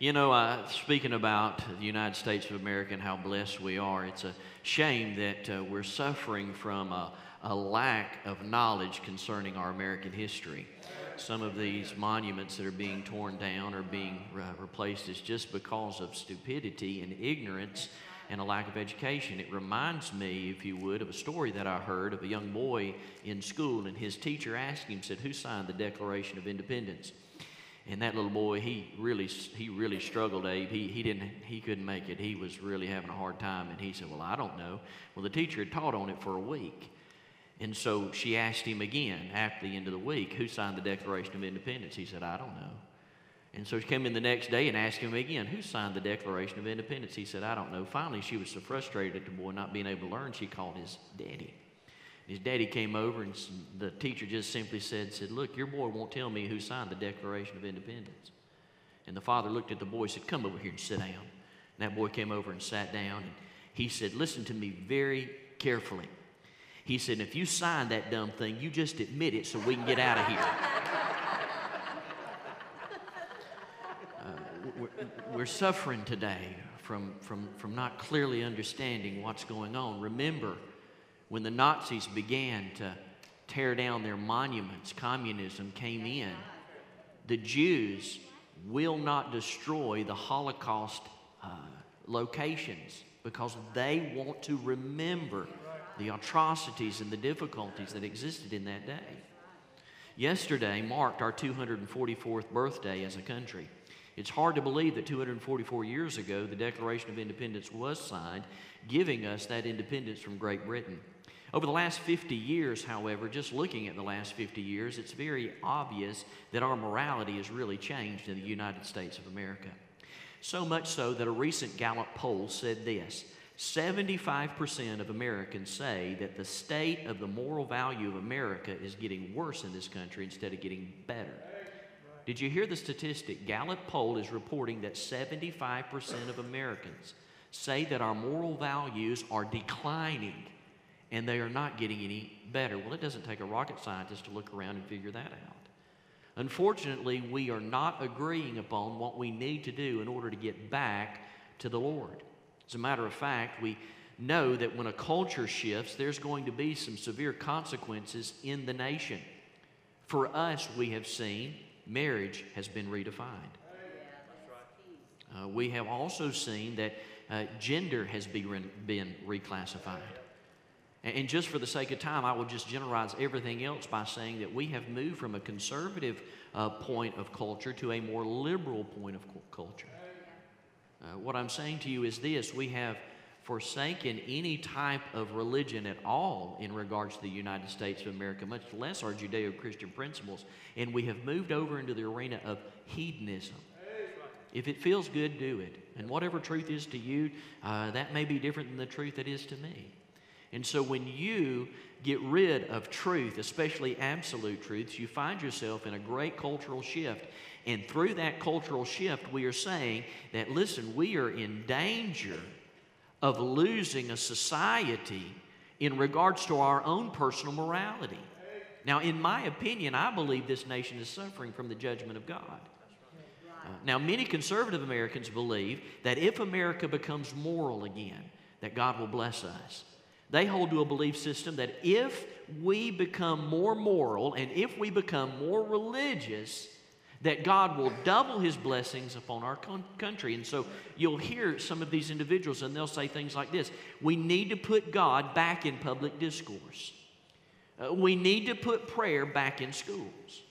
You know, uh, speaking about the United States of America and how blessed we are, it's a shame that uh, we're suffering from a, a lack of knowledge concerning our American history. Some of these monuments that are being torn down or being uh, replaced is just because of stupidity and ignorance and a lack of education. It reminds me, if you would, of a story that I heard of a young boy in school, and his teacher asked him, said, Who signed the Declaration of Independence? And that little boy he really he really struggled abe. He, he didn't he couldn't make it. He was really having a hard time. And he said well i don't know. Well the teacher had taught on it for a week. And so she asked him again after the end of the week who signed the declaration of independence? He said i don't know. And so she came in the next day and asked him again who signed the declaration of independence? He said i don't know. Finally she was so frustrated at the boy not being able to learn she called his daddy his daddy came over, and the teacher just simply said, said, Look, your boy won't tell me who signed the Declaration of Independence. And the father looked at the boy and said, Come over here and sit down. And that boy came over and sat down, and he said, Listen to me very carefully. He said, If you sign that dumb thing, you just admit it so we can get out of here. Uh, we're, we're suffering today from, from, from not clearly understanding what's going on. Remember, when the Nazis began to tear down their monuments, communism came in. The Jews will not destroy the Holocaust uh, locations because they want to remember the atrocities and the difficulties that existed in that day. Yesterday marked our 244th birthday as a country. It's hard to believe that 244 years ago the Declaration of Independence was signed, giving us that independence from Great Britain. Over the last 50 years, however, just looking at the last 50 years, it's very obvious that our morality has really changed in the United States of America. So much so that a recent Gallup poll said this 75% of Americans say that the state of the moral value of America is getting worse in this country instead of getting better. Did you hear the statistic? Gallup poll is reporting that 75% of Americans say that our moral values are declining and they are not getting any better. Well, it doesn't take a rocket scientist to look around and figure that out. Unfortunately, we are not agreeing upon what we need to do in order to get back to the Lord. As a matter of fact, we know that when a culture shifts, there's going to be some severe consequences in the nation. For us, we have seen marriage has been redefined. Uh, we have also seen that uh, gender has been, been reclassified. And just for the sake of time, I will just generalize everything else by saying that we have moved from a conservative uh, point of culture to a more liberal point of culture. Uh, what I'm saying to you is this we have forsaken any type of religion at all in regards to the United States of America, much less our Judeo Christian principles, and we have moved over into the arena of hedonism. If it feels good, do it. And whatever truth is to you, uh, that may be different than the truth that is to me. And so when you get rid of truth, especially absolute truths, you find yourself in a great cultural shift. And through that cultural shift, we are saying that, listen, we are in danger of losing a society in regards to our own personal morality. Now, in my opinion, I believe this nation is suffering from the judgment of God. Uh, now, many conservative Americans believe that if America becomes moral again, that God will bless us. They hold to a belief system that if we become more moral and if we become more religious, that God will double his blessings upon our country. And so you'll hear some of these individuals and they'll say things like this We need to put God back in public discourse, uh, we need to put prayer back in schools.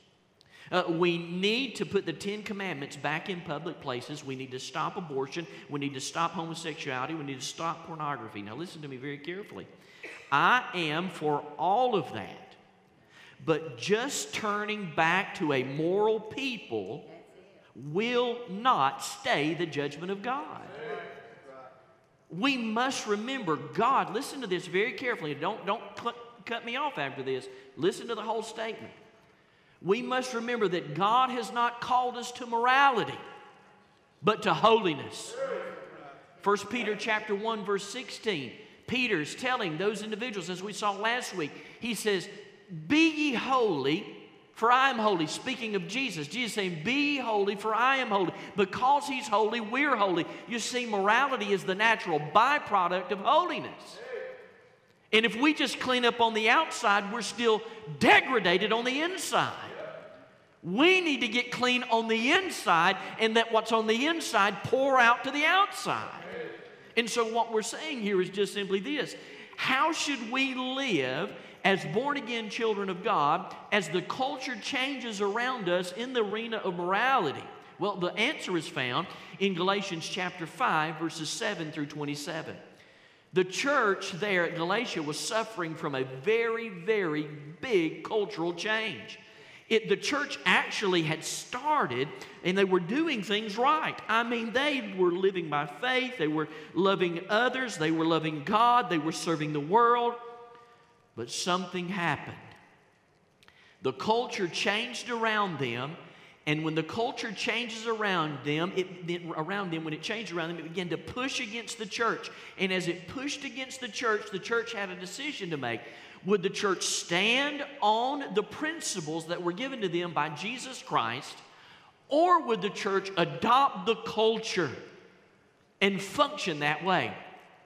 Uh, we need to put the Ten Commandments back in public places. We need to stop abortion. We need to stop homosexuality. We need to stop pornography. Now, listen to me very carefully. I am for all of that. But just turning back to a moral people will not stay the judgment of God. We must remember God. Listen to this very carefully. Don't, don't cut me off after this. Listen to the whole statement we must remember that God has not called us to morality, but to holiness. 1 Peter chapter 1 verse 16. Peter's telling those individuals as we saw last week. He says, "Be ye holy, for I am holy. Speaking of Jesus, Jesus saying, Be holy, for I am holy. Because He's holy, we're holy. You see, morality is the natural byproduct of holiness. And if we just clean up on the outside, we're still degraded on the inside. We need to get clean on the inside, and that what's on the inside pour out to the outside. And so, what we're saying here is just simply this How should we live as born again children of God as the culture changes around us in the arena of morality? Well, the answer is found in Galatians chapter 5, verses 7 through 27. The church there at Galatia was suffering from a very, very big cultural change. It, the church actually had started and they were doing things right. I mean, they were living by faith, they were loving others, they were loving God, they were serving the world. But something happened. The culture changed around them, and when the culture changes around them, it, it, around them, when it changed around them, it began to push against the church. And as it pushed against the church, the church had a decision to make. Would the church stand on the principles that were given to them by Jesus Christ, or would the church adopt the culture and function that way?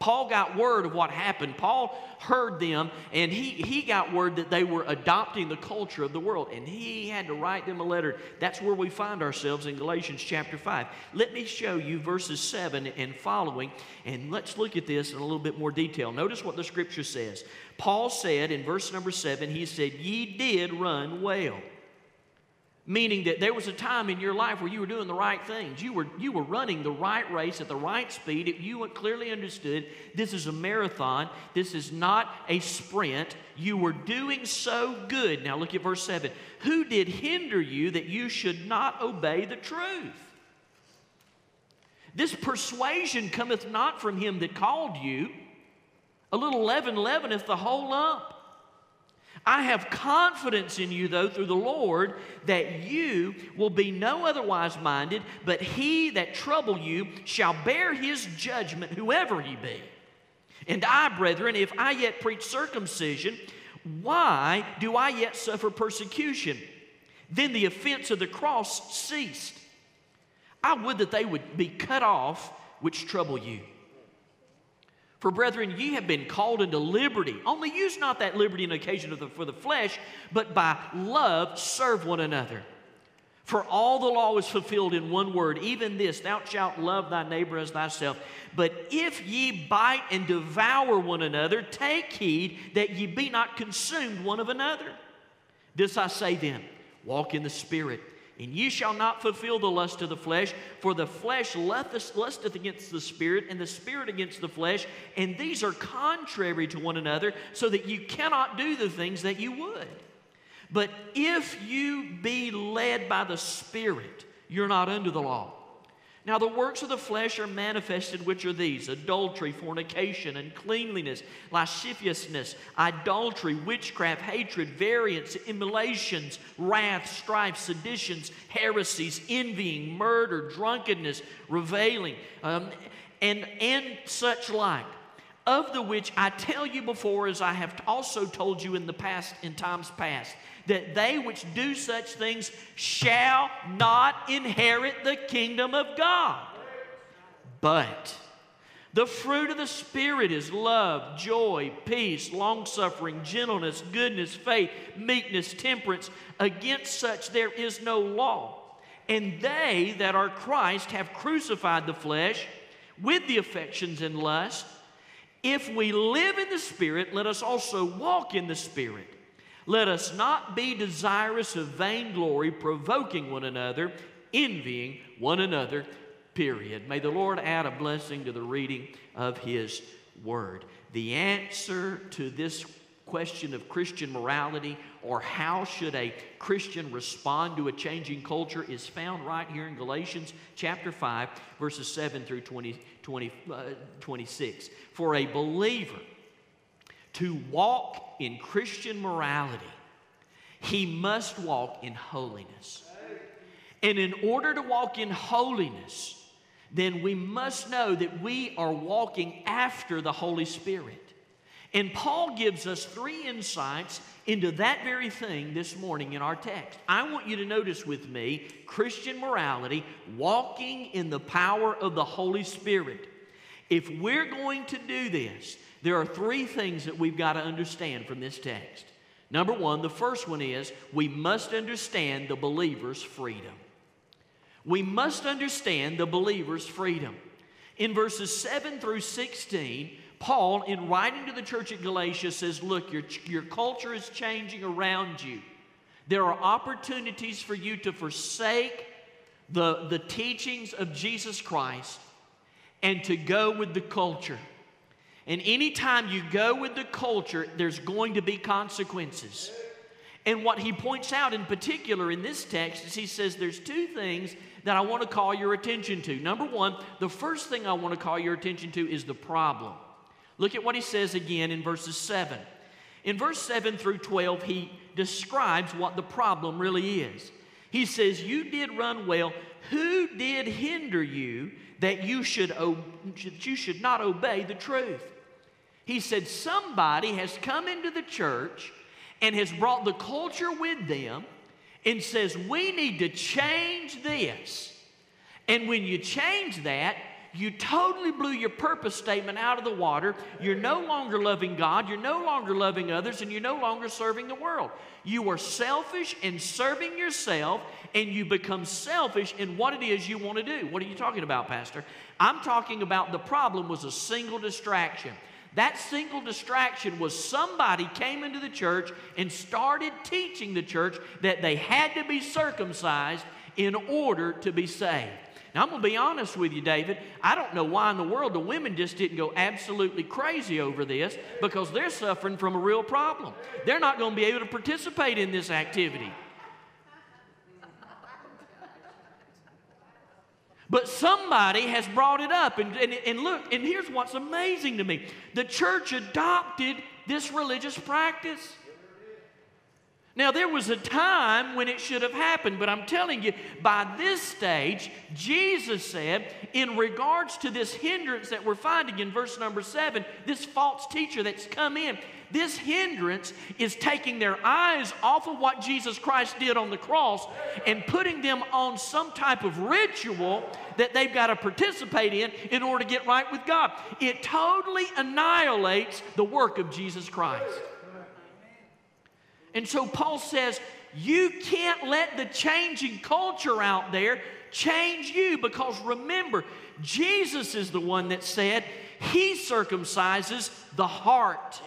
Paul got word of what happened. Paul heard them, and he, he got word that they were adopting the culture of the world, and he had to write them a letter. That's where we find ourselves in Galatians chapter 5. Let me show you verses 7 and following, and let's look at this in a little bit more detail. Notice what the scripture says. Paul said in verse number 7, he said, Ye did run well. Meaning that there was a time in your life where you were doing the right things. You were, you were running the right race at the right speed. If you clearly understood this is a marathon, this is not a sprint. You were doing so good. Now look at verse 7. Who did hinder you that you should not obey the truth? This persuasion cometh not from him that called you. A little leaven leaveneth the whole lump. I have confidence in you, though, through the Lord, that you will be no otherwise minded, but he that trouble you shall bear his judgment, whoever he be. And I, brethren, if I yet preach circumcision, why do I yet suffer persecution? Then the offense of the cross ceased. I would that they would be cut off which trouble you. For brethren, ye have been called into liberty. Only use not that liberty in occasion the, for the flesh, but by love serve one another. For all the law is fulfilled in one word, even this Thou shalt love thy neighbor as thyself. But if ye bite and devour one another, take heed that ye be not consumed one of another. This I say then walk in the Spirit and ye shall not fulfill the lust of the flesh, for the flesh lusteth against the spirit, and the spirit against the flesh, and these are contrary to one another, so that you cannot do the things that you would. But if you be led by the Spirit, you're not under the law. Now, the works of the flesh are manifested, which are these adultery, fornication, uncleanliness, lasciviousness, idolatry, witchcraft, hatred, variance, immolations, wrath, strife, seditions, heresies, envying, murder, drunkenness, reveling, um, and, and such like. Of the which I tell you before, as I have also told you in the past, in times past, that they which do such things shall not inherit the kingdom of God. But the fruit of the Spirit is love, joy, peace, long suffering, gentleness, goodness, faith, meekness, temperance. Against such there is no law. And they that are Christ have crucified the flesh with the affections and lust. If we live in the Spirit, let us also walk in the Spirit. Let us not be desirous of vainglory, provoking one another, envying one another, period. May the Lord add a blessing to the reading of His Word. The answer to this question of Christian morality or how should a Christian respond to a changing culture is found right here in Galatians chapter 5, verses 7 through 20, 20 uh, 26. For a believer, to walk in Christian morality, he must walk in holiness. And in order to walk in holiness, then we must know that we are walking after the Holy Spirit. And Paul gives us three insights into that very thing this morning in our text. I want you to notice with me Christian morality, walking in the power of the Holy Spirit. If we're going to do this, there are three things that we've got to understand from this text. Number one, the first one is we must understand the believer's freedom. We must understand the believer's freedom. In verses 7 through 16, Paul, in writing to the church at Galatia, says, Look, your, your culture is changing around you. There are opportunities for you to forsake the, the teachings of Jesus Christ and to go with the culture. And anytime you go with the culture, there's going to be consequences. And what he points out in particular in this text is he says there's two things that I want to call your attention to. Number one, the first thing I want to call your attention to is the problem. Look at what he says again in verses 7. In verse 7 through 12, he describes what the problem really is. He says, You did run well. Who did hinder you that you should, that you should not obey the truth? He said, Somebody has come into the church and has brought the culture with them and says, We need to change this. And when you change that, you totally blew your purpose statement out of the water. You're no longer loving God, you're no longer loving others, and you're no longer serving the world. You are selfish in serving yourself, and you become selfish in what it is you want to do. What are you talking about, Pastor? I'm talking about the problem was a single distraction. That single distraction was somebody came into the church and started teaching the church that they had to be circumcised in order to be saved. Now, I'm going to be honest with you, David. I don't know why in the world the women just didn't go absolutely crazy over this because they're suffering from a real problem. They're not going to be able to participate in this activity. But somebody has brought it up. And, and, and look, and here's what's amazing to me the church adopted this religious practice. Now, there was a time when it should have happened, but I'm telling you, by this stage, Jesus said, in regards to this hindrance that we're finding in verse number seven, this false teacher that's come in, this hindrance is taking their eyes off of what Jesus Christ did on the cross and putting them on some type of ritual that they've got to participate in in order to get right with God. It totally annihilates the work of Jesus Christ. And so Paul says, you can't let the changing culture out there change you because remember, Jesus is the one that said he circumcises the heart.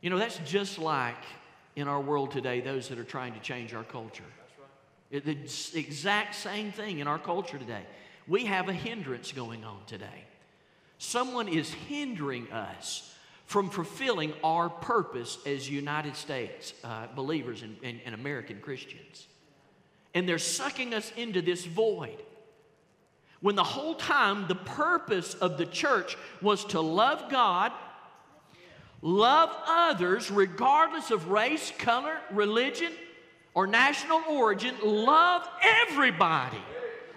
You know, that's just like in our world today, those that are trying to change our culture. It's the exact same thing in our culture today. We have a hindrance going on today. Someone is hindering us from fulfilling our purpose as United States uh, believers and, and, and American Christians. And they're sucking us into this void. When the whole time the purpose of the church was to love God, love others regardless of race, color, religion, or national origin, love everybody.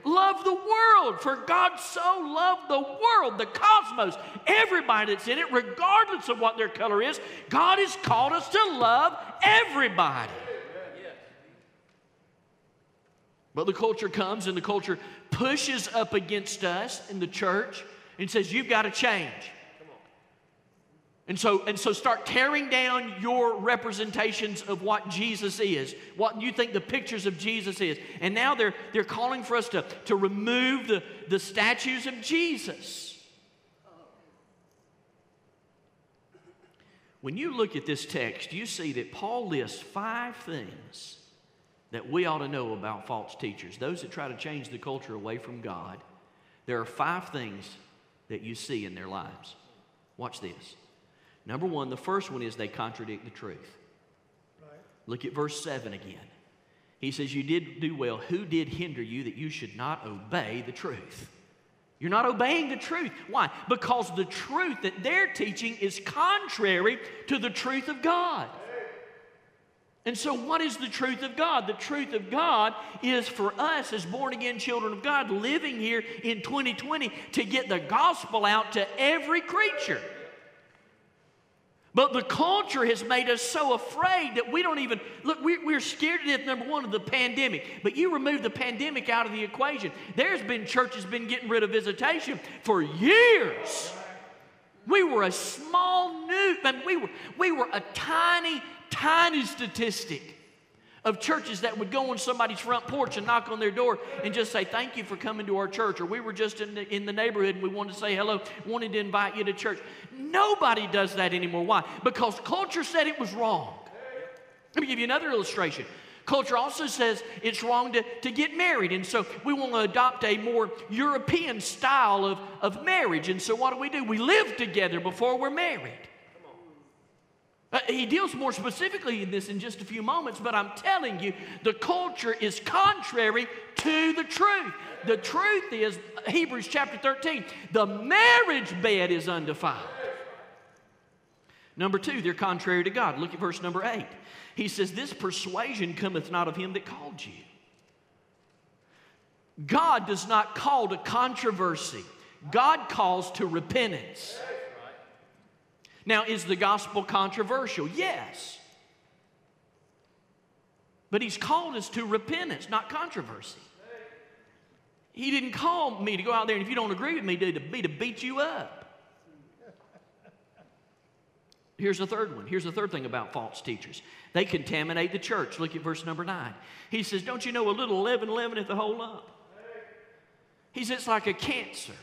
Love the world, for God so loved the world, the cosmos, everybody that's in it, regardless of what their color is. God has called us to love everybody. But the culture comes and the culture pushes up against us in the church and says, You've got to change. And so, and so start tearing down your representations of what Jesus is, what you think the pictures of Jesus is. And now they're, they're calling for us to, to remove the, the statues of Jesus. When you look at this text, you see that Paul lists five things that we ought to know about false teachers, those that try to change the culture away from God. There are five things that you see in their lives. Watch this. Number one, the first one is they contradict the truth. Right. Look at verse 7 again. He says, You did do well. Who did hinder you that you should not obey the truth? You're not obeying the truth. Why? Because the truth that they're teaching is contrary to the truth of God. And so, what is the truth of God? The truth of God is for us as born again children of God living here in 2020 to get the gospel out to every creature. But the culture has made us so afraid that we don't even look. We're, we're, scared to death. Number one of the pandemic, but you remove the pandemic out of the equation. There's been churches been getting rid of visitation for years. We were a small new. we were we were a tiny, tiny statistic of churches that would go on somebody's front porch and knock on their door and just say, Thank you for coming to our church. Or we were just in the, in the neighborhood and we wanted to say hello, wanted to invite you to church. Nobody does that anymore. Why? Because culture said it was wrong. Let me give you another illustration. Culture also says it's wrong to, to get married. And so we want to adopt a more European style of, of marriage. And so what do we do? We live together before we're married. Uh, he deals more specifically in this in just a few moments, but I'm telling you, the culture is contrary to the truth. The truth is, Hebrews chapter 13, the marriage bed is undefiled. Number two, they're contrary to God. Look at verse number eight. He says, This persuasion cometh not of him that called you. God does not call to controversy, God calls to repentance. Now, is the gospel controversial? Yes. But he's called us to repentance, not controversy. He didn't call me to go out there and if you don't agree with me, to be to beat you up. Here's the third one. Here's the third thing about false teachers. They contaminate the church. Look at verse number nine. He says, Don't you know a little leaven leaveneth the whole lump? He says, It's like a cancer.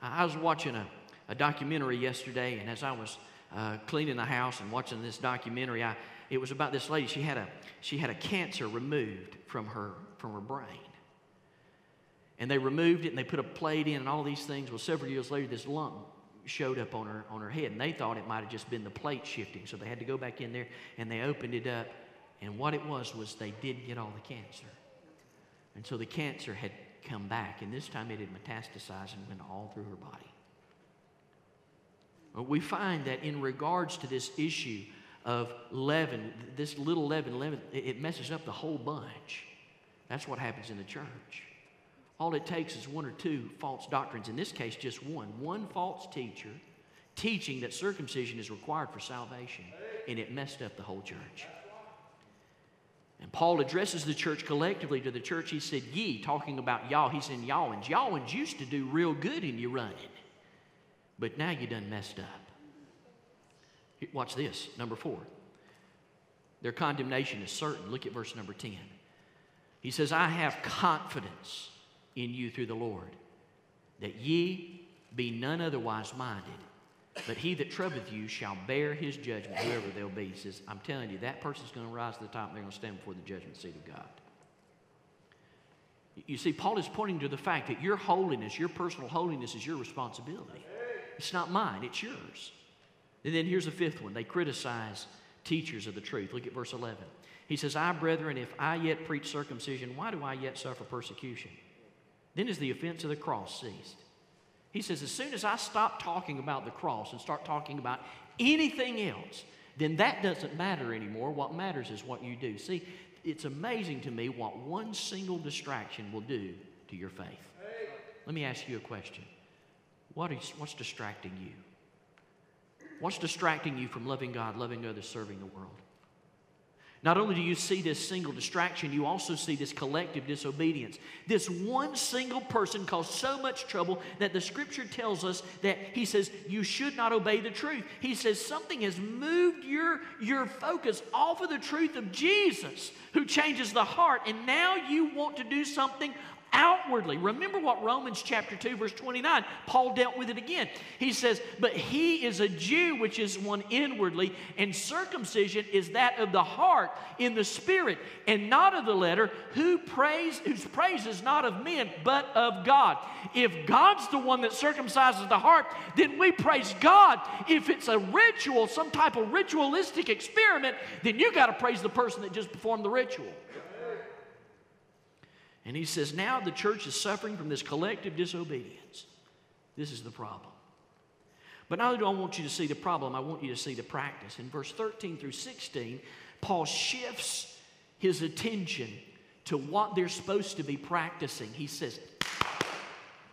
I was watching a a documentary yesterday, and as I was uh, cleaning the house and watching this documentary, I, it was about this lady. She had a she had a cancer removed from her from her brain, and they removed it and they put a plate in and all these things. Well, several years later, this lump showed up on her on her head, and they thought it might have just been the plate shifting. So they had to go back in there and they opened it up, and what it was was they did get all the cancer, and so the cancer had come back, and this time it had metastasized and went all through her body. Uh, we find that in regards to this issue of leaven, this little leaven, leaven, it messes up the whole bunch. That's what happens in the church. All it takes is one or two false doctrines, in this case, just one. One false teacher teaching that circumcision is required for salvation, and it messed up the whole church. And Paul addresses the church collectively to the church. He said, Ye, talking about y'all. He said, Y'all and y'all used to do real good in your running. But now you done messed up. Watch this, number four. Their condemnation is certain. Look at verse number 10. He says, I have confidence in you through the Lord, that ye be none otherwise minded, but he that troubleth you shall bear his judgment, whoever they'll be. He says, I'm telling you, that person's going to rise to the top and they're going to stand before the judgment seat of God. You see, Paul is pointing to the fact that your holiness, your personal holiness, is your responsibility. It's not mine, it's yours. And then here's the fifth one they criticize teachers of the truth. Look at verse 11. He says, I, brethren, if I yet preach circumcision, why do I yet suffer persecution? Then is the offense of the cross ceased. He says, as soon as I stop talking about the cross and start talking about anything else, then that doesn't matter anymore. What matters is what you do. See, it's amazing to me what one single distraction will do to your faith. Let me ask you a question what is, what's distracting you? What's distracting you from loving God, loving others, serving the world? Not only do you see this single distraction, you also see this collective disobedience. This one single person caused so much trouble that the scripture tells us that he says, You should not obey the truth. He says, Something has moved your, your focus off of the truth of Jesus, who changes the heart, and now you want to do something outwardly. Remember what Romans chapter 2, verse 29, Paul dealt with it again. He says, But he is a Jew, which is one inwardly, and circumcision is that of the heart in the spirit, and not of the letter, who praise, whose praise is not of men, but of God. If God's the one that circumcises the heart, then we praise God. If it's a ritual, some type of ritualistic experiment, then you got to praise the person that just performed the ritual. And he says, now the church is suffering from this collective disobedience. This is the problem. But not only do I want you to see the problem, I want you to see the practice. In verse 13 through 16, Paul shifts his attention to what they're supposed to be practicing. He says,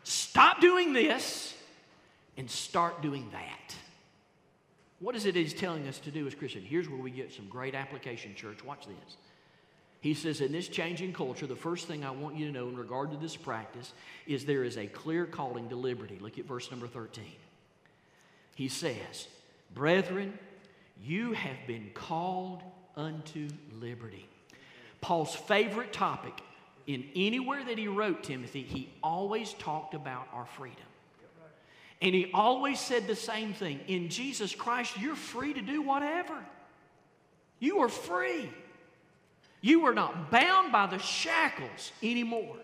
Stop doing this and start doing that. What is it he's telling us to do as Christians? Here's where we get some great application, church. Watch this. He says, in this changing culture, the first thing I want you to know in regard to this practice is there is a clear calling to liberty. Look at verse number 13. He says, Brethren, you have been called unto liberty. Paul's favorite topic in anywhere that he wrote Timothy, he always talked about our freedom. And he always said the same thing In Jesus Christ, you're free to do whatever. You are free. You are not bound by the shackles anymore.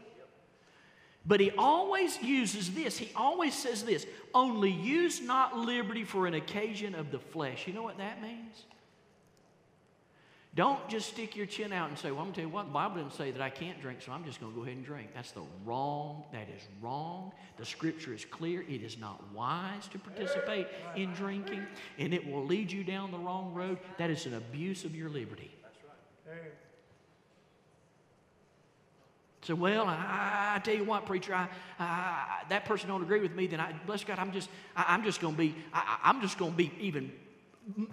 But he always uses this. He always says this only use not liberty for an occasion of the flesh. You know what that means? Don't just stick your chin out and say, Well, I'm going to tell you what, the Bible didn't say that I can't drink, so I'm just going to go ahead and drink. That's the wrong, that is wrong. The scripture is clear. It is not wise to participate in drinking, and it will lead you down the wrong road. That is an abuse of your liberty. That's right. So, well, I, I, tell you what, preacher, I, I, that person don't agree with me. Then, I, bless God, I'm just, I, am just going to be, I, I'm just going to be even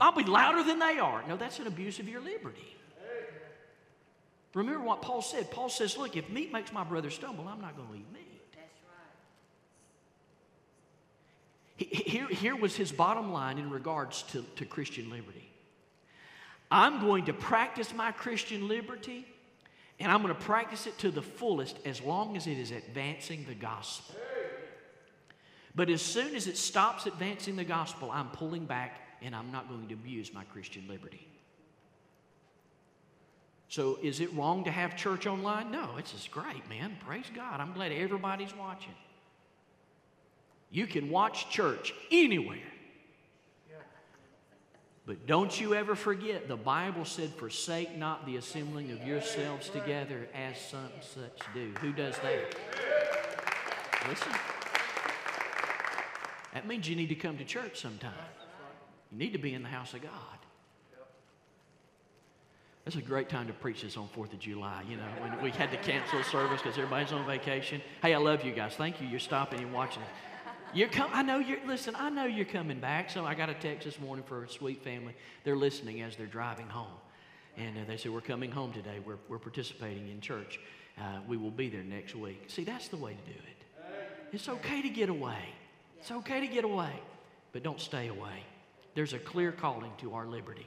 I'll be louder than they are. No, that's an abuse of your liberty. Remember what Paul said. Paul says, Look, if meat makes my brother stumble, I'm not going to eat meat. That's right. Here, here was his bottom line in regards to, to Christian liberty. I'm going to practice my Christian liberty, and I'm going to practice it to the fullest as long as it is advancing the gospel. But as soon as it stops advancing the gospel, I'm pulling back and I'm not going to abuse my Christian liberty. So, is it wrong to have church online? No, it's just great, man. Praise God. I'm glad everybody's watching. You can watch church anywhere. But don't you ever forget, the Bible said, Forsake not the assembling of yourselves together as some such do. Who does that? Listen. That means you need to come to church sometime. You need to be in the house of God. That's a great time to preach this on 4th of July, you know, when we had to cancel service because everybody's on vacation. Hey, I love you guys. Thank you. You're stopping and watching. You're com- I know you're, listen, I know you're coming back. So I got a text this morning for a sweet family. They're listening as they're driving home. And uh, they said, We're coming home today. We're, we're participating in church. Uh, we will be there next week. See, that's the way to do it. It's okay to get away. It's okay to get away, but don't stay away. There's a clear calling to our liberty.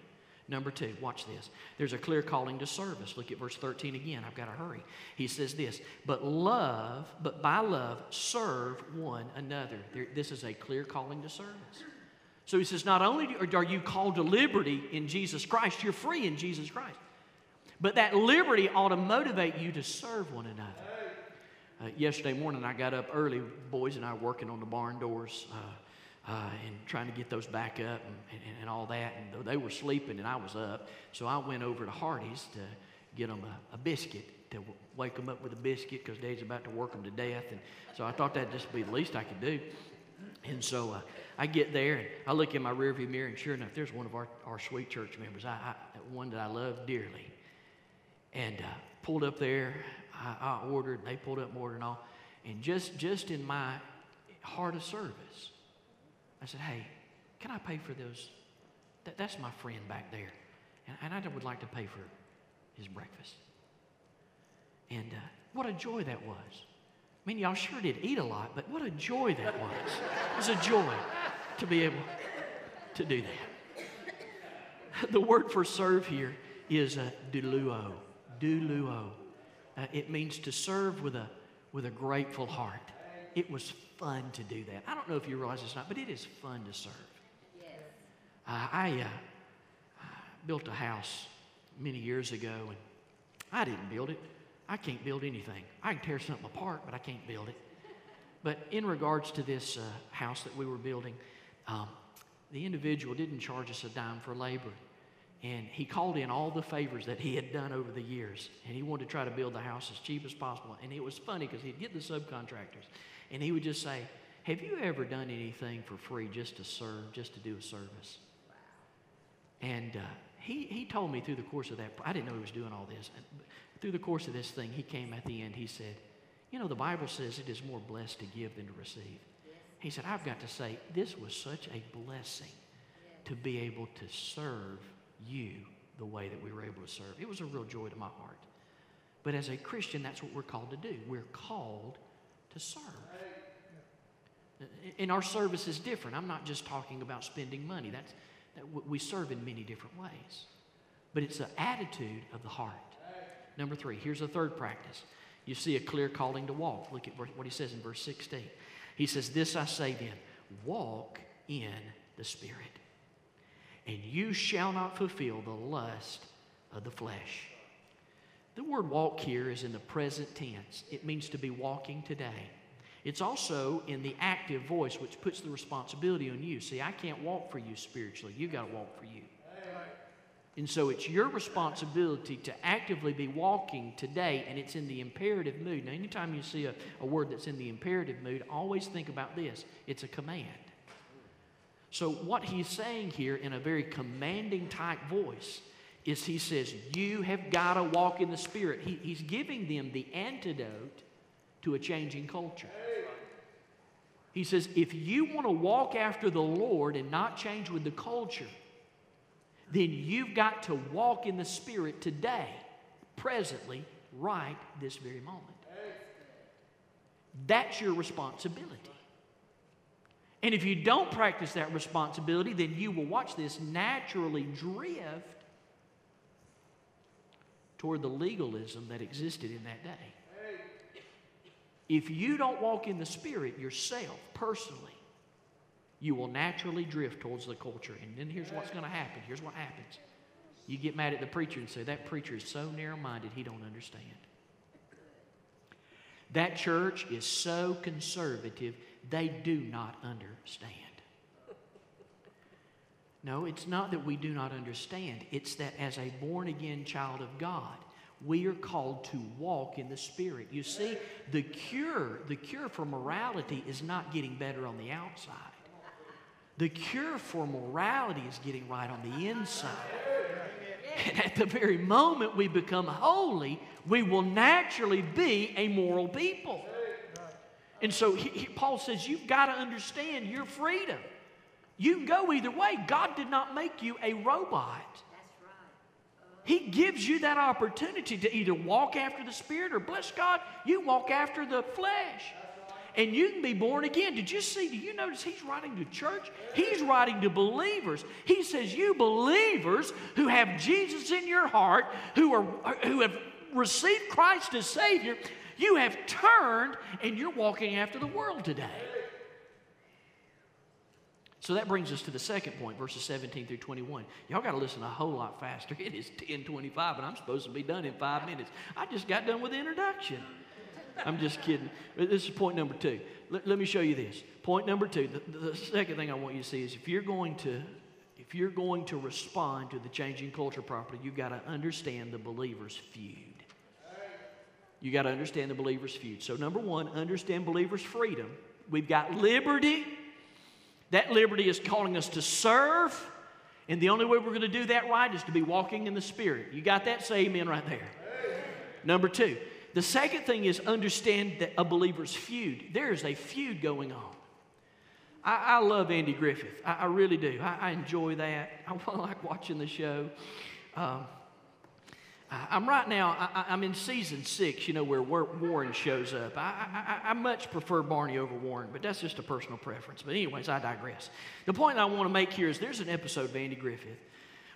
Number two, watch this. There's a clear calling to service. Look at verse 13 again. I've got to hurry. He says this, but love, but by love, serve one another. There, this is a clear calling to service. So he says, not only are you called to liberty in Jesus Christ, you're free in Jesus Christ. But that liberty ought to motivate you to serve one another. Uh, yesterday morning, I got up early, boys and I working on the barn doors. Uh, uh, and trying to get those back up and, and, and, all that. And they were sleeping and I was up, so I went over to Hardee's to get them a, a biscuit to wake them up with a biscuit because Dad's about to work them to death. And so I thought that'd just be the least I could do. And so uh, I get there and I look in my rearview mirror, and sure enough, there's one of our, our sweet church members, I, I one that I love dearly. And uh, pulled up there, I, I ordered, they pulled up ordered and all. And just, just in my heart of service, I said, hey, can I pay for those? That, that's my friend back there. And, and, I would like to pay for his breakfast. And uh, what a joy that was. I mean, y'all sure did eat a lot, but what a joy that was. It was a joy to be able to do that. The word for serve here is uh, doulo. Doulo. Uh, it means to serve with a, with a grateful heart. It was fun to do that. I don't know if you realize it's not, but it is fun to serve. Yes. Uh, I uh, built a house many years ago, and I didn't build it. I can't build anything. I can tear something apart, but I can't build it. But in regards to this uh, house that we were building, um, the individual didn't charge us a dime for labor. And he called in all the favors that he had done over the years. And he wanted to try to build the house as cheap as possible. And it was funny because he'd get the subcontractors and he would just say, Have you ever done anything for free just to serve, just to do a service? And uh, he, he told me through the course of that, I didn't know he was doing all this. Through the course of this thing, he came at the end, he said, You know, the Bible says it is more blessed to give than to receive. He said, I've got to say, this was such a blessing to be able to serve you the way that we were able to serve. It was a real joy to my heart. But as a Christian, that's what we're called to do. We're called to serve. And our service is different. I'm not just talking about spending money. That's, that we serve in many different ways. But it's the attitude of the heart. Number three, here's a third practice. You see a clear calling to walk. Look at what he says in verse 16. He says, This I say then, walk in the Spirit, and you shall not fulfill the lust of the flesh. The word walk here is in the present tense, it means to be walking today. It's also in the active voice, which puts the responsibility on you. See, I can't walk for you spiritually. You got to walk for you. And so it's your responsibility to actively be walking today, and it's in the imperative mood. Now, anytime you see a, a word that's in the imperative mood, always think about this it's a command. So, what he's saying here in a very commanding type voice is he says, You have got to walk in the Spirit. He, he's giving them the antidote to a changing culture. He says, If you want to walk after the Lord and not change with the culture, then you've got to walk in the Spirit today, presently, right this very moment. That's your responsibility. And if you don't practice that responsibility, then you will watch this naturally drift toward the legalism that existed in that day. If you don't walk in the Spirit yourself, personally, you will naturally drift towards the culture. And then here's what's going to happen. Here's what happens. You get mad at the preacher and say, That preacher is so narrow minded, he don't understand. That church is so conservative, they do not understand. No, it's not that we do not understand. It's that as a born again child of God, we are called to walk in the Spirit. You see, the cure, the cure for morality is not getting better on the outside. The cure for morality is getting right on the inside. And at the very moment we become holy, we will naturally be a moral people. And so he, he, Paul says, You've got to understand your freedom. You can go either way. God did not make you a robot. He gives you that opportunity to either walk after the Spirit or, bless God, you walk after the flesh and you can be born again. Did you see? Do you notice he's writing to church? He's writing to believers. He says, You believers who have Jesus in your heart, who, are, who have received Christ as Savior, you have turned and you're walking after the world today. So that brings us to the second point, verses 17 through 21. Y'all got to listen a whole lot faster. It is 1025, and I'm supposed to be done in five minutes. I just got done with the introduction. I'm just kidding. This is point number two. Let, let me show you this. Point number two. The, the second thing I want you to see is if you're going to if you're going to respond to the changing culture properly, you've got to understand the believer's feud. You got to understand the believer's feud. So, number one, understand believer's freedom. We've got liberty. That liberty is calling us to serve. And the only way we're going to do that right is to be walking in the Spirit. You got that? Say amen right there. Number two, the second thing is understand that a believer's feud. There is a feud going on. I, I love Andy Griffith. I, I really do. I, I, enjoy that. I like watching the show. Um, I'm right now, I, am in season six, you know, where Warren shows up. I, I, I, much prefer Barney over Warren, but that's just a personal preference. But, anyways, I digress. The point I want to make here is there's an episode of Andy Griffith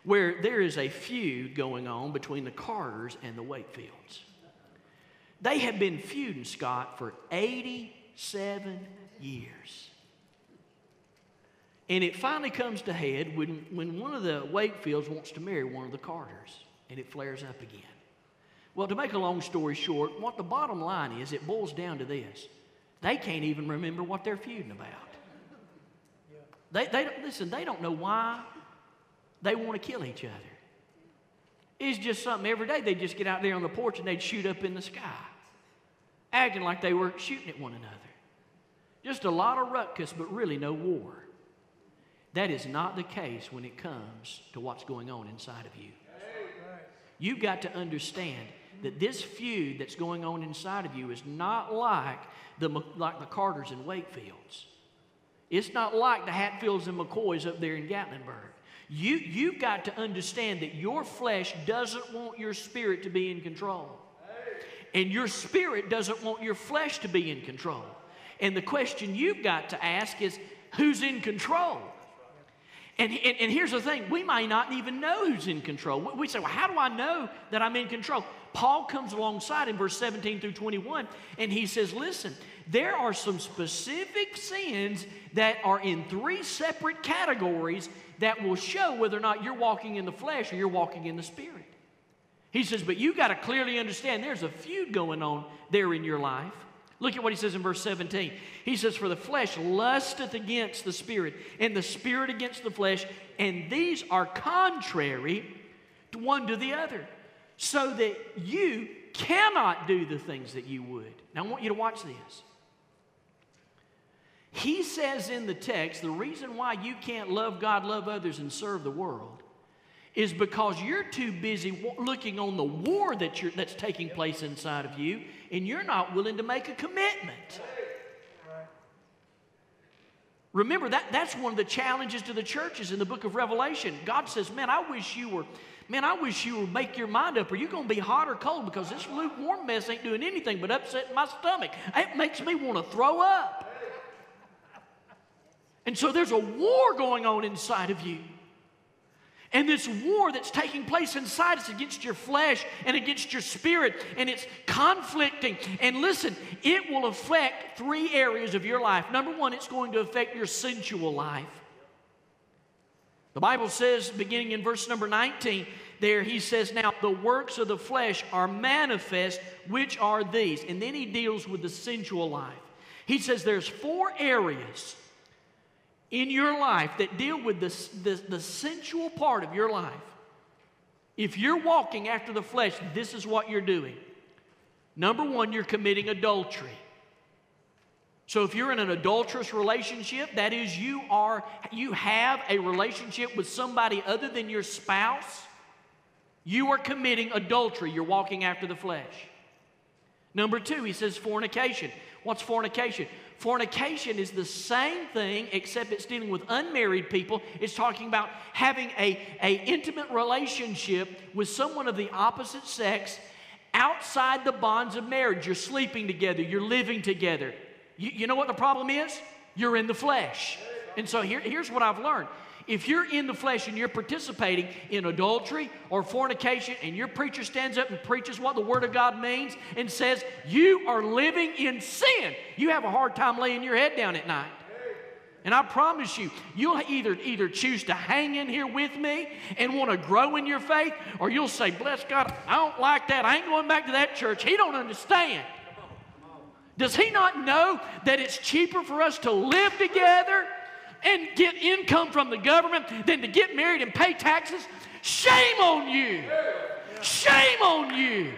where there is a feud going on between the Carters and the Wakefields. They have been feuding, Scott, for 87 years. And it finally comes to head when, when one of the Wakefields wants to marry one of the Carters, and it flares up again. Well, to make a long story short, what the bottom line is, it boils down to this. They can't even remember what they're feuding about. They, they listen, they don't know why they want to kill each other. It's just something every day they'd just get out there on the porch and they'd shoot up in the sky acting like they were shooting at one another. Just a lot of ruckus, but really no war. That is not the case when it comes to what's going on inside of you. You've got to understand that this feud that's going on inside of you is not like the, like the Carters and Wakefields. It's not like the Hatfields and McCoys up there in Gatlinburg. You, you've got to understand that your flesh doesn't want your spirit to be in control. And your spirit doesn't want your flesh to be in control. And the question you've got to ask is who's in control? And, and, and, here's the thing we might not even know who's in control. We say, well, how do I know that I'm in control? Paul comes alongside in verse 17 through 21, and he says, listen, there are some specific sins that are in three separate categories that will show whether or not you're walking in the flesh or you're walking in the spirit. He says, but you got to clearly understand there's a feud going on there in your life. Look at what he says in verse 17. He says, For the flesh lusteth against the spirit, and the spirit against the flesh, and these are contrary to one to the other, so that you cannot do the things that you would. Now I want you to watch this. He says in the text, the reason why you can't love God, love others, and serve the world is because you're too busy looking on the war that that's taking place inside of you, and you're not willing to make a commitment. Remember, that, that's one of the challenges to the churches in the book of Revelation. God says, Man, I wish you were, man, I wish you would make your mind up. Are you going to be hot or cold? Because this lukewarm mess ain't doing anything but upsetting my stomach. It makes me want to throw up. And so there's a war going on inside of you. And this war that's taking place inside us against your flesh and against your spirit, and it's conflicting. And listen, it will affect three areas of your life. Number one, it's going to affect your sensual life. The Bible says, beginning in verse number 19, there he says, Now the works of the flesh are manifest, which are these. And then he deals with the sensual life. He says there's four areas in your life that deal with the, the, the sensual part of your life, if you're walking after the flesh, this is what you're doing. Number one, you're committing adultery. So if you're in an adulterous relationship, that is you are you have a relationship with somebody other than your spouse, you are committing adultery. You're walking after the flesh. Number 2, he says fornication. What's fornication? Fornication is the same thing, except it's dealing with unmarried people. It's talking about having a, a intimate relationship with someone of the opposite sex outside the bonds of marriage. You're sleeping together, you're living together. You, you know what the problem is? You're in the flesh. And so here, here's what I've learned if you're in the flesh and you're participating in adultery or fornication, and your preacher stands up and preaches what the Word of God means and says, You are living in sin, you have a hard time laying your head down at night. And I promise you, you'll either, either choose to hang in here with me and want to grow in your faith, or you'll say, Bless God, I don't like that. I ain't going back to that church. He don't understand. Does he not know that it's cheaper for us to live together and get income from the government than to get married and pay taxes? Shame on you. Shame on you.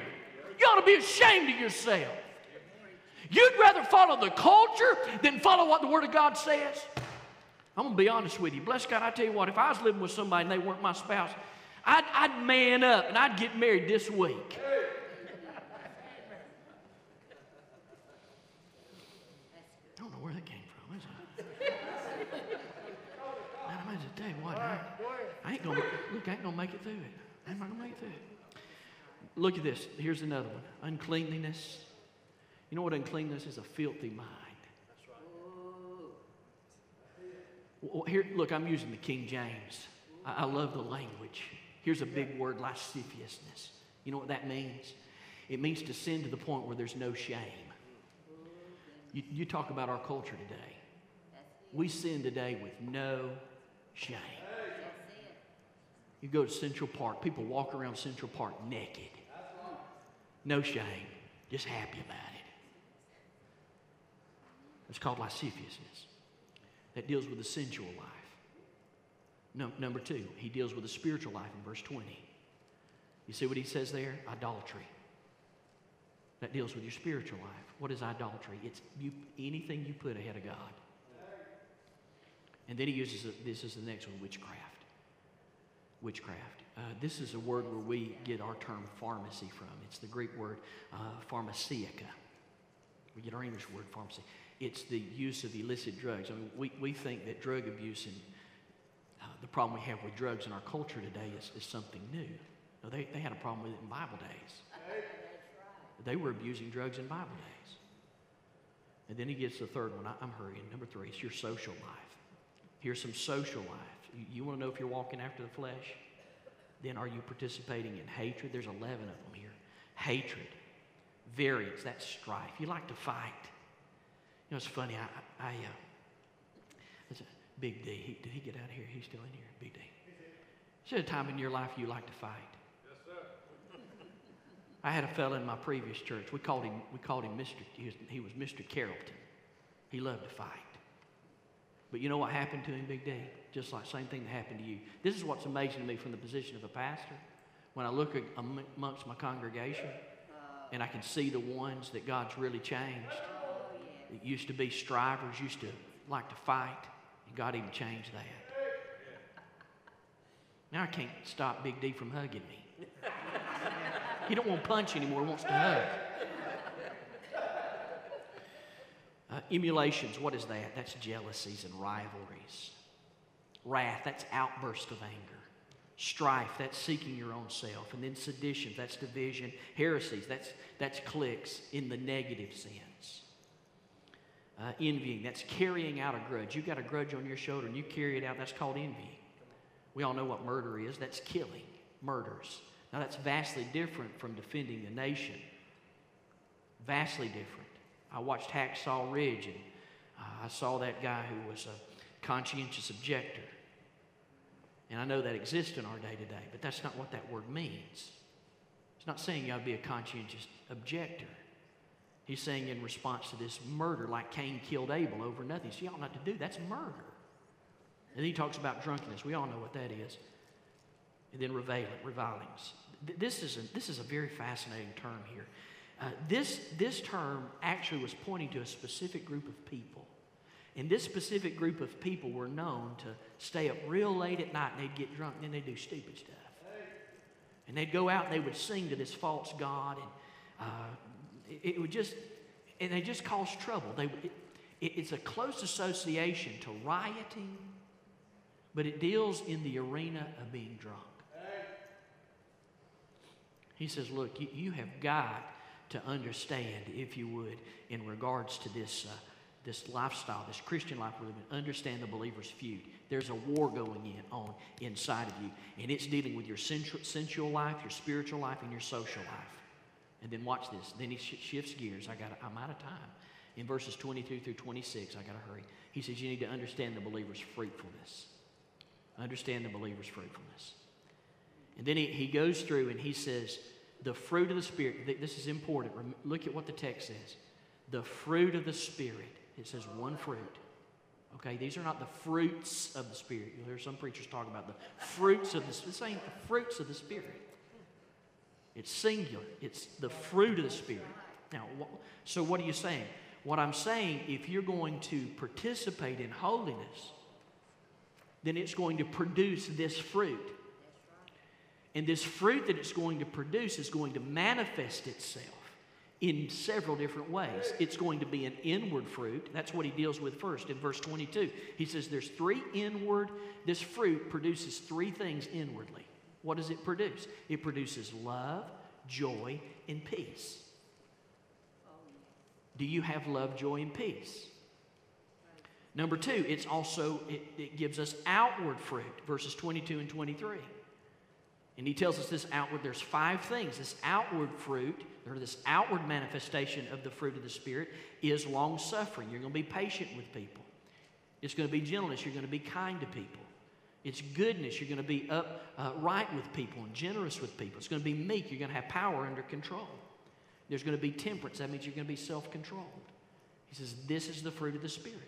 You ought to be ashamed of yourself. You'd rather follow the culture than follow what the Word of God says. I'm going to be honest with you. Bless God, I tell you what, if I was living with somebody and they weren't my spouse, I'd, I'd man up and I'd get married this week. I I ain't gonna look. I ain't gonna make it through it. I'm not gonna make it through it. Look at this. Here's another one. Uncleanliness. You know what uncleanness is? A filthy mind. Well, here, look, I'm using the King James. I, I love the language. Here's a big word, lasciviousness. You know what that means? It means to sin to the point where there's no shame. You, you talk about our culture today. We sin today with no shame. You go to Central Park, people walk around Central Park naked. No shame, just happy about it. It's called lasciviousness. That deals with the sensual life. No, number two, he deals with the spiritual life in verse 20. You see what he says there? Idolatry. That deals with your spiritual life. What is idolatry? It's you, anything you put ahead of God. And then he uses this is the next one, witchcraft witchcraft. Uh, this is a word where we get our term pharmacy from. It's the Greek word uh, pharmakeia. We get our English word pharmacy. It's the use of illicit drugs. I mean, we, we think that drug abuse and uh, the problem we have with drugs in our culture today is, is something new. No, they, they had a problem with it in Bible days. They were abusing drugs in Bible days. And then he gets the third one. I, am hurrying. Number three, it's your social life. Here's some social life. You, you want to know if you're walking after the flesh? Then are you participating in hatred? There's 11 of them here. Hatred, variance, that's strife. You like to fight. You know, it's funny. I, I, uh, it's a Big D. He, did he get out of here? He's still in here. Big D. Is there a time in your life you like to fight? Yes, sir. I had a fellow in my previous church. We called him, we called him Mr. He was, he was Mr. Carrollton. He loved to fight. But you know what happened to him, Big D? Just like same thing that happened to you. This is what's amazing to me from the position of a pastor. When I look amongst my congregation and I can see the ones that God's really changed. It used to be strivers, used to like to fight, and God even changed that. Now I can't stop Big D from hugging me. He don't want to punch anymore, he wants to hug. Uh, emulations, what is that? That's jealousies and rivalries. Wrath, that's outburst of anger. Strife, that's seeking your own self. And then sedition, that's division. Heresies, that's, that's cliques in the negative sense. Uh, envying, that's carrying out a grudge. You've got a grudge on your shoulder and you carry it out, that's called envying. We all know what murder is that's killing, murders. Now, that's vastly different from defending the nation. Vastly different. I watched Hacksaw Ridge and uh, I saw that guy who was a conscientious objector. And I know that exists in our day to day, but that's not what that word means. It's not saying you ought to be a conscientious objector. He's saying in response to this murder, like Cain killed Abel over nothing. So you ought not to do that's murder. And he talks about drunkenness. We all know what that is. And then reviling, revilings this is a, this is a very fascinating term here. Uh, this, this term actually was pointing to a specific group of people. And this specific group of people were known to stay up real late at night and they'd get drunk and then they'd do stupid stuff. And they'd go out and they would sing to this false God and uh, it, it, would just, and they just cause trouble. They, it, it's a close association to rioting, but it deals in the arena of being drunk. He says, Look, you, you have got to understand, if you would, in regards to this, uh, this lifestyle, this Christian life we're living, understand the believer's feud. There's a war going in on inside of you, and it's dealing with your sensual, life, your spiritual life, and your social life. And then watch this. Then he sh- shifts gears. I got. I'm out of time. In verses 22 through 26, I got to hurry. He says you need to understand the believer's fruitfulness. Understand the believer's fruitfulness. And then he, he goes through and he says, the fruit of the Spirit, this is important. Look at what the text says. The fruit of the Spirit. It says one fruit. Okay, these are not the fruits of the Spirit. You'll hear some preachers talk about the fruits of the Spirit. This ain't the fruits of the Spirit. It's singular. It's the fruit of the Spirit. Now, so what are you saying? What I'm saying, if you're going to participate in holiness, then it's going to produce this fruit. And this fruit that it's going to produce is going to manifest itself in several different ways. It's going to be an inward fruit. That's what he deals with first in verse 22. He says there's three inward, this fruit produces three things inwardly. What does it produce? It produces love, joy, and peace. Do you have love, joy, and peace? Number two, it's also, it, it gives us outward fruit, verses 22 and 23. And he tells us this outward, there's five things. This outward fruit, or this outward manifestation of the fruit of the Spirit, is long suffering. You're going to be patient with people. It's going to be gentleness. You're going to be kind to people. It's goodness. You're going to be upright uh, with people and generous with people. It's going to be meek. You're going to have power under control. There's going to be temperance. That means you're going to be self controlled. He says, This is the fruit of the Spirit.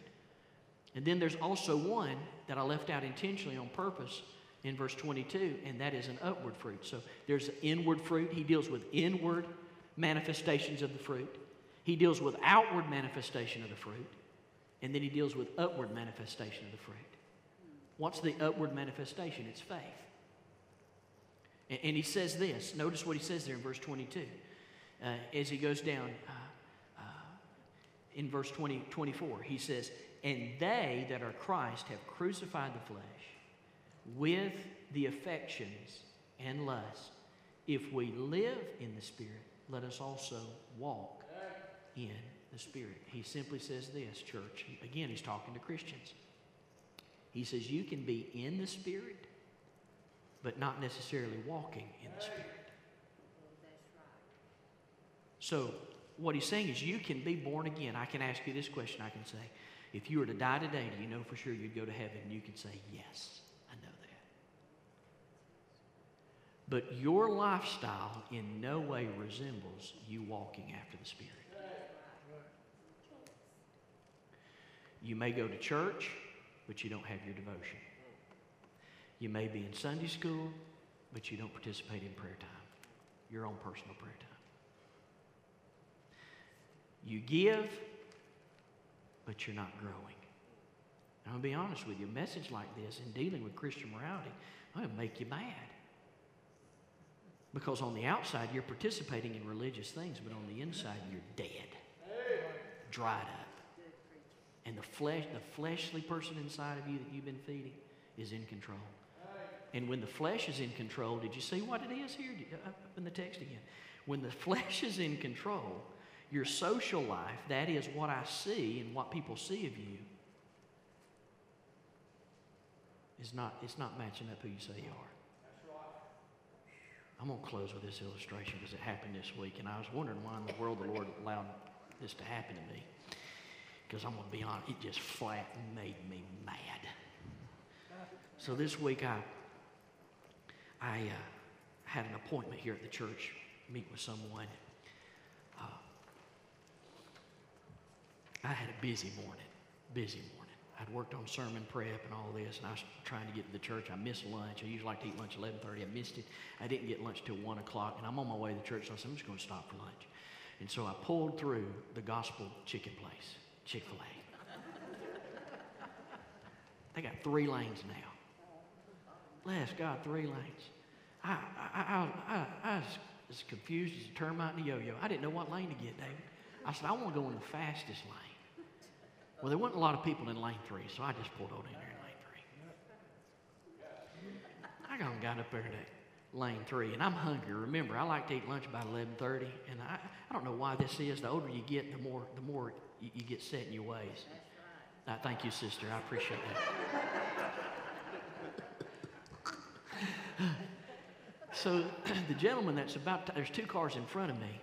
And then there's also one that I left out intentionally on purpose in verse 22, and that is an upward fruit. So there's inward fruit. He deals with inward manifestations of the fruit, he deals with outward manifestation of the fruit, and then he deals with upward manifestation of the fruit. What's the upward manifestation? It's faith. And, and he says this. Notice what he says there in verse 22. Uh, as he goes down uh, uh, in verse 20, 24, he says, And they that are Christ have crucified the flesh with the affections and lust. If we live in the Spirit, let us also walk in the Spirit. He simply says this, church. Again, he's talking to Christians. He says, You can be in the Spirit, but not necessarily walking in the Spirit. So, what he's saying is, you can be born again. I can ask you this question I can say, if you were to die today, do you know for sure you'd go to heaven? And you can say, Yes, I know that. But your lifestyle in no way resembles you walking after the Spirit. You may go to church, but you don't have your devotion. You may be in Sunday school, but you don't participate in prayer time, your own personal prayer time. You give, but you're not growing. And I'll be honest with you, a message like this in dealing with Christian morality, will make you mad. Because on the outside, you're participating in religious things, but on the inside, you're dead, dried up. And the flesh, the fleshly person inside of you that you've been feeding is in control. And when the flesh is in control, did you see what it is here? Uh, up in the text again. When the flesh is in control, your social life, that is what I see and what people see of you, is not, it's not matching up who you say you are. I'm going to close with this illustration because it happened this week, and I was wondering why in the world the Lord allowed this to happen to me. Because I'm going to be honest, it just flat made me mad. So this week I, I uh, had an appointment here at the church, meet with someone. I had a busy morning, busy morning. I'd worked on sermon prep and all this, and I was trying to get to the church. I missed lunch. I usually like to eat lunch at 11.30. I missed it. I didn't get lunch till 1 o'clock, and I'm on my way to the church, so I said, I'm just going to stop for lunch. And so I pulled through the gospel chicken place, Chick-fil-A. they got three lanes now. Bless God, three lanes. I, I, I, I, was as confused as a termite in a yo-yo. I didn't know what lane to get, David. I said, I want to go in the fastest lane. Well, there wasn't a lot of people in lane three, so I just pulled over in there in lane three. I got, got up there to lane three, and I'm hungry. Remember, I like to eat lunch about 11:30, and I, I don't know why this is. The older you get, the more the more you, you get set in your ways. Uh, thank you, sister. I appreciate that. so the gentleman that's about to, there's two cars in front of me.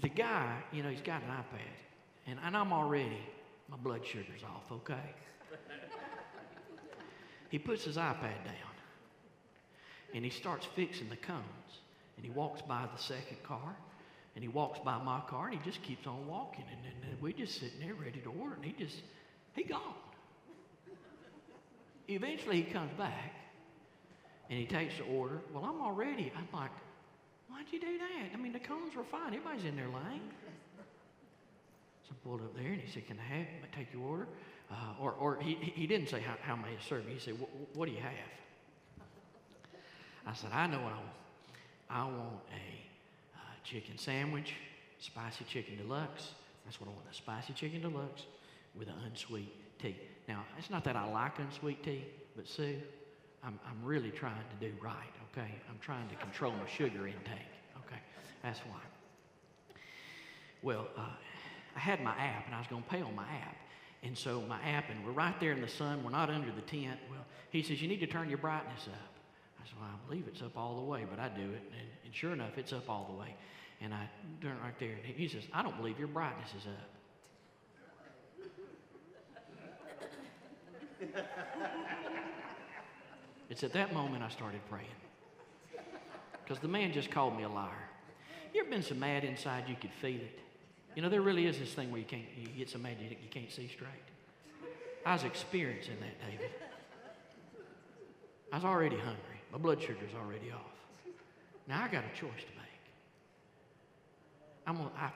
The guy, you know, he's got an iPad, and, and I'm already my blood sugar's off, okay? he puts his iPad down and he starts fixing the cones. And he walks by the second car and he walks by my car and he just keeps on walking. And, and, and we just sitting there ready to order and he just, he gone. Eventually he comes back and he takes the order. Well, I'm already, I'm like, why'd you do that? I mean, the cones were fine. Everybody's in their lane. I pulled up there and he said, Can I have, take your order? Uh, or or he, he didn't say, How, how may I serve you? He said, What do you have? I said, I know what I want. I want a uh, chicken sandwich, spicy chicken deluxe. That's what I want, a spicy chicken deluxe with an unsweet tea. Now, it's not that I like unsweet tea, but Sue, I'm, I'm really trying to do right, okay? I'm trying to control my sugar intake, okay? That's why. Well, uh, I had my app and I was going to pay on my app. And so my app, and we're right there in the sun, we're not under the tent. Well, he says, You need to turn your brightness up. I said, Well, I believe it's up all the way, but I do it. And, and sure enough, it's up all the way. And I turn it right there. And he says, I don't believe your brightness is up. it's at that moment I started praying. Because the man just called me a liar. You ever been so mad inside you could feel it? You know, there really is this thing where you can't, you get so mad you, can't see straight. I was experiencing that, David. I was already hungry. My blood sugar's already off. Now I got a choice to make. I'm gonna, I,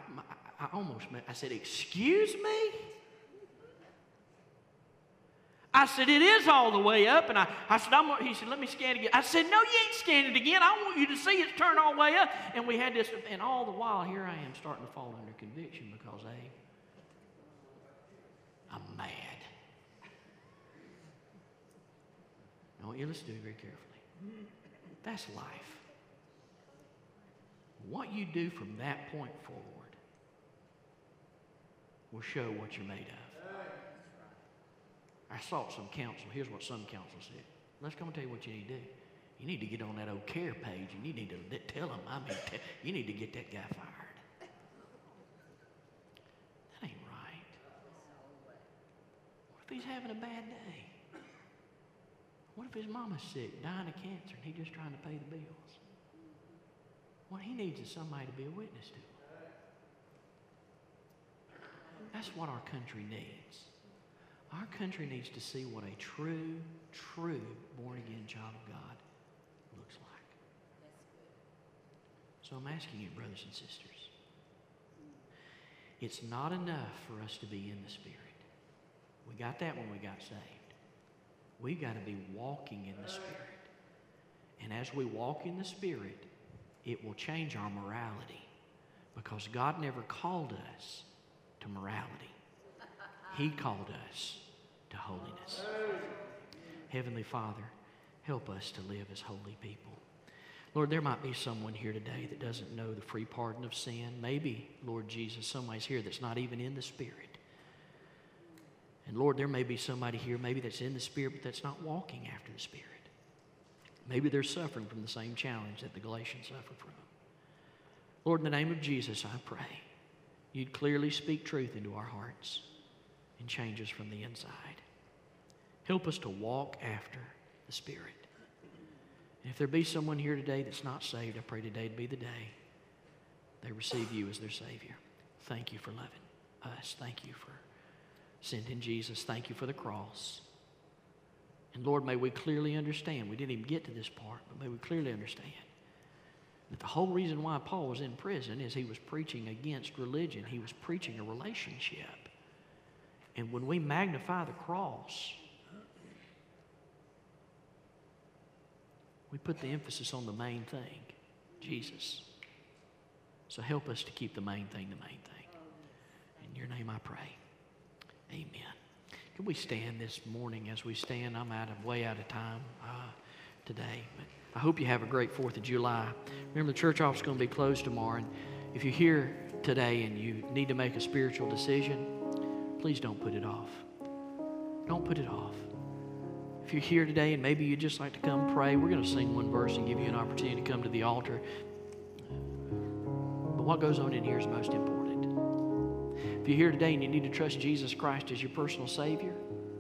I almost met, I said, Excuse me? I said, it is all the way up. And I, I said, I'm, he said, let me scan it again. I said, no, you ain't scanning it again. I want you to see it's turned all the way up. And we had this, and all the while, here I am starting to fall under conviction because, A, I'm mad. I want you to listen to me very carefully. That's life. What you do from that point forward will show what you're made of. I sought some counsel. Here's what some counsel said. Let's come and tell you what you need to do. You need to get on that old care page and you need to tell them, I mean, t- you need to get that guy fired. That ain't right. What if he's having a bad day? What if his mama's sick, dying of cancer, and he's just trying to pay the bills? What he needs is somebody to be a witness to. That's what our country needs. Our country needs to see what a true, true born again child of God looks like. So I'm asking you, brothers and sisters, it's not enough for us to be in the Spirit. We got that when we got saved. We've got to be walking in the Spirit. And as we walk in the Spirit, it will change our morality because God never called us to morality. He called us to holiness. Heavenly Father, help us to live as holy people. Lord, there might be someone here today that doesn't know the free pardon of sin. Maybe, Lord Jesus, somebody's here that's not even in the Spirit. And Lord, there may be somebody here, maybe that's in the Spirit, but that's not walking after the Spirit. Maybe they're suffering from the same challenge that the Galatians suffered from. Lord, in the name of Jesus, I pray you'd clearly speak truth into our hearts and change us from the inside. Help us to walk after the Spirit. And if there be someone here today that's not saved, I pray today to be the day they receive you as their Savior. Thank you for loving us. Thank you for sending Jesus. Thank you for the cross. And Lord, may we clearly understand. We didn't even get to this part, but may we clearly understand that the whole reason why Paul was in prison is he was preaching against religion, he was preaching a relationship. And when we magnify the cross, we put the emphasis on the main thing Jesus. So help us to keep the main thing the main thing. In your name I pray. Amen. Can we stand this morning as we stand? I'm out of way out of time uh, today. But I hope you have a great 4th of July. Remember, the church office is going to be closed tomorrow. And if you're here today and you need to make a spiritual decision, please don't put it off. Don't put it off. If you're here today and maybe you'd just like to come pray, we're going to sing one verse and give you an opportunity to come to the altar. But what goes on in here is most important. If you're here today and you need to trust Jesus Christ as your personal Savior,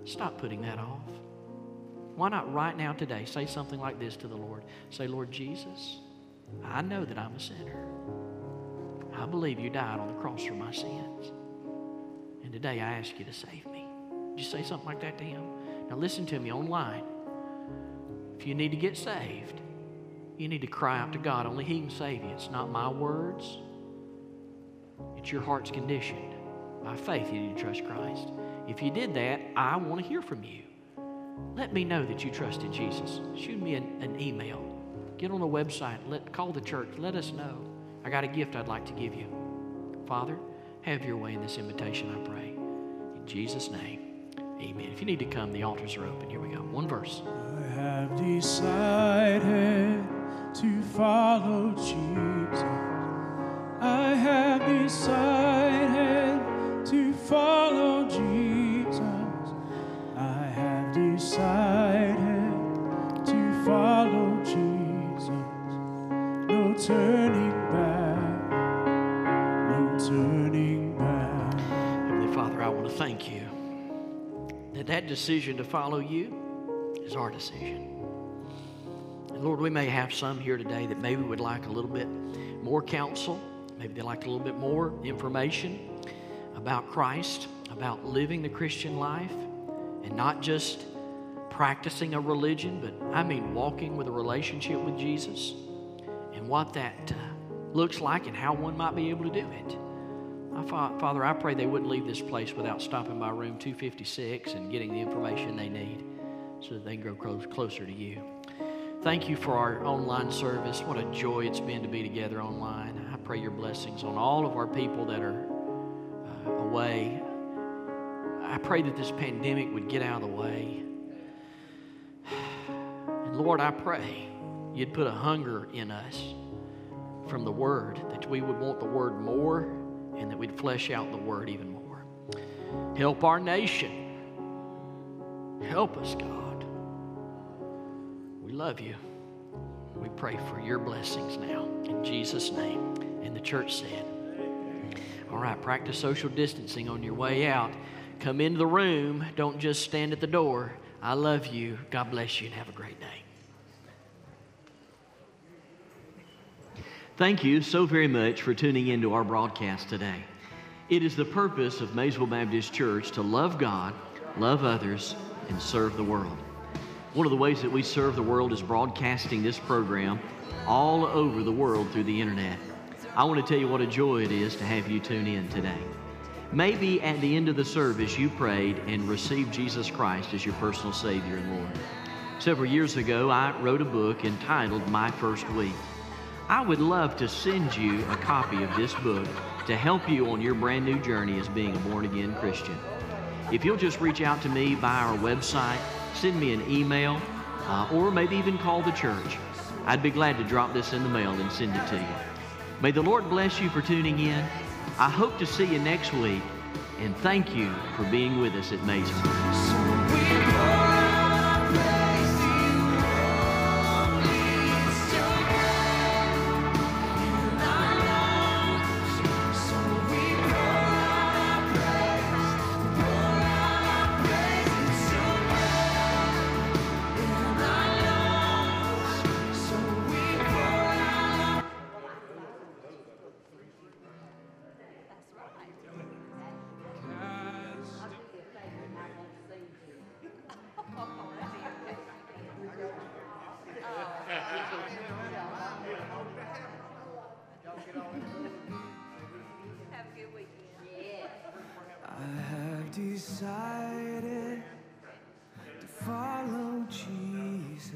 stop putting that off. Why not right now today say something like this to the Lord? Say, Lord Jesus, I know that I'm a sinner. I believe you died on the cross for my sins. And today I ask you to save me. Did you say something like that to him? Now listen to me online. If you need to get saved, you need to cry out to God. Only He can save you. It's not my words, it's your heart's condition. By faith, you need to trust Christ. If you did that, I want to hear from you. Let me know that you trusted Jesus. Shoot me an, an email. Get on the website. Let, call the church. Let us know. I got a gift I'd like to give you. Father, have your way in this invitation, I pray. In Jesus' name, amen. If you need to come, the altars are open. Here we go. One verse. I have decided to follow Jesus. I have decided decision to follow you is our decision. And Lord, we may have some here today that maybe would like a little bit more counsel. Maybe they like a little bit more information about Christ, about living the Christian life, and not just practicing a religion, but I mean walking with a relationship with Jesus and what that uh, looks like and how one might be able to do it. Father, I pray they wouldn't leave this place without stopping by room 256 and getting the information they need so that they can grow close, closer to you. Thank you for our online service. What a joy it's been to be together online. I pray your blessings on all of our people that are uh, away. I pray that this pandemic would get out of the way. And Lord, I pray you'd put a hunger in us from the Word, that we would want the Word more and that we'd flesh out the Word even more. Help our nation. Help us, God. We love you. We pray for your blessings now. In Jesus' name. And the church said, All right, practice social distancing on your way out. Come into the room. Don't just stand at the door. I love you. God bless you and have a great day. Thank you so very much for tuning into our broadcast today. It is the purpose of Maysville Baptist Church to love God, love others, and serve the world. One of the ways that we serve the world is broadcasting this program all over the world through the internet. I want to tell you what a joy it is to have you tune in today. Maybe at the end of the service you prayed and received Jesus Christ as your personal Savior and Lord. Several years ago, I wrote a book entitled My First Week. I would love to send you a copy of this book to help you on your brand new journey as being a born again Christian. If you'll just reach out to me via our website, send me an email, uh, or maybe even call the church, I'd be glad to drop this in the mail and send it to you. May the Lord bless you for tuning in. I hope to see you next week, and thank you for being with us at Mason. Follow Jesus.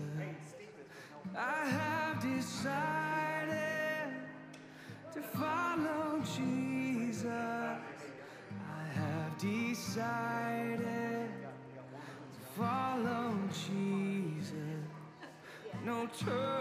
I have decided to follow Jesus. I have decided to follow Jesus. No turning